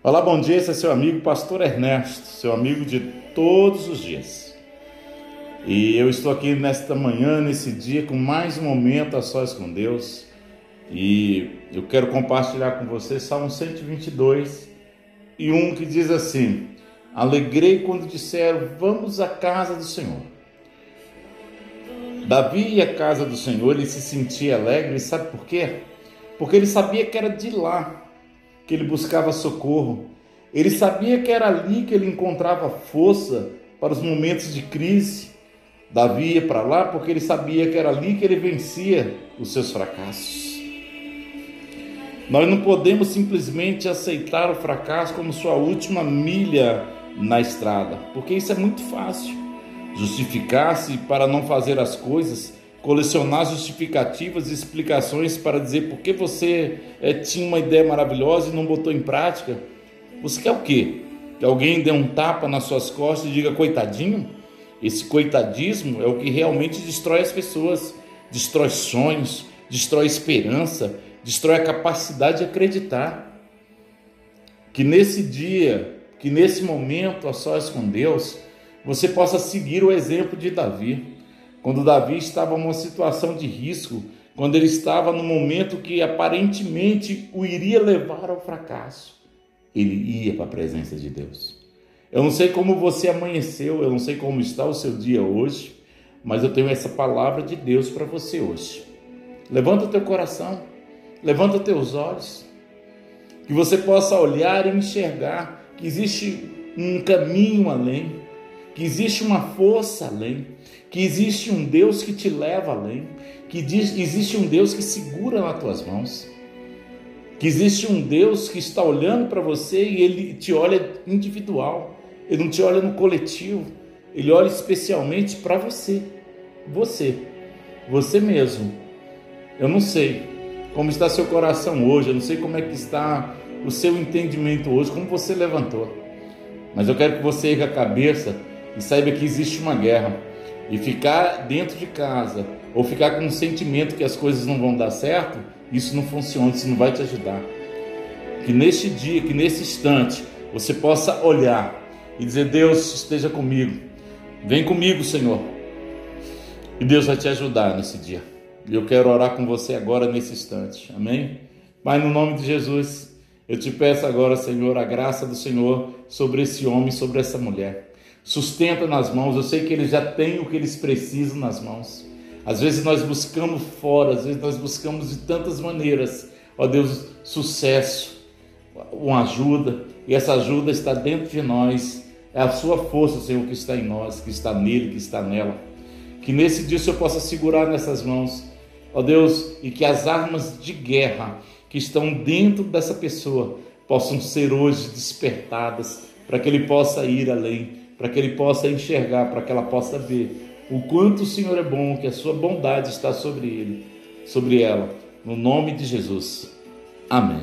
Olá, bom dia. Esse é seu amigo Pastor Ernesto, seu amigo de todos os dias. E eu estou aqui nesta manhã, nesse dia, com mais um momento a sós com Deus. E eu quero compartilhar com você Salmo 122 e um que diz assim: Alegrei quando disseram, vamos à casa do Senhor. Davi e a casa do Senhor, ele se sentia alegre, sabe por quê? Porque ele sabia que era de lá que ele buscava socorro. Ele sabia que era ali que ele encontrava força para os momentos de crise. Davi ia para lá porque ele sabia que era ali que ele vencia os seus fracassos. Nós não podemos simplesmente aceitar o fracasso como sua última milha na estrada, porque isso é muito fácil. Justificar-se para não fazer as coisas colecionar justificativas e explicações para dizer por que você é, tinha uma ideia maravilhosa e não botou em prática. Você quer o quê? Que alguém dê um tapa nas suas costas e diga coitadinho? Esse coitadismo é o que realmente destrói as pessoas, destrói sonhos, destrói esperança, destrói a capacidade de acreditar. Que nesse dia, que nesse momento a sós com Deus, você possa seguir o exemplo de Davi quando Davi estava numa situação de risco, quando ele estava no momento que aparentemente o iria levar ao fracasso, ele ia para a presença de Deus. Eu não sei como você amanheceu, eu não sei como está o seu dia hoje, mas eu tenho essa palavra de Deus para você hoje. Levanta o teu coração, levanta teus olhos, que você possa olhar e enxergar que existe um caminho além, que existe uma força além, que existe um Deus que te leva além, que existe um Deus que segura nas tuas mãos, que existe um Deus que está olhando para você e ele te olha individual, ele não te olha no coletivo, ele olha especialmente para você, você, você mesmo. Eu não sei como está seu coração hoje, eu não sei como é que está o seu entendimento hoje, como você levantou, mas eu quero que você erga a cabeça e saiba que existe uma guerra. E ficar dentro de casa ou ficar com um sentimento que as coisas não vão dar certo, isso não funciona, isso não vai te ajudar. Que neste dia, que nesse instante, você possa olhar e dizer: Deus esteja comigo, vem comigo, Senhor. E Deus vai te ajudar nesse dia. E eu quero orar com você agora nesse instante. Amém? Pai, no nome de Jesus, eu te peço agora, Senhor, a graça do Senhor sobre esse homem, sobre essa mulher sustenta nas mãos. Eu sei que eles já têm o que eles precisam nas mãos. Às vezes nós buscamos fora, às vezes nós buscamos de tantas maneiras, ó Deus, sucesso, uma ajuda, e essa ajuda está dentro de nós. É a sua força, Senhor, que está em nós, que está nele, que está nela. Que nesse dia o Senhor possa segurar nessas mãos, ó Deus, e que as armas de guerra que estão dentro dessa pessoa possam ser hoje despertadas para que ele possa ir além, para que ele possa enxergar, para que ela possa ver o quanto o Senhor é bom, que a sua bondade está sobre ele, sobre ela. No nome de Jesus. Amém.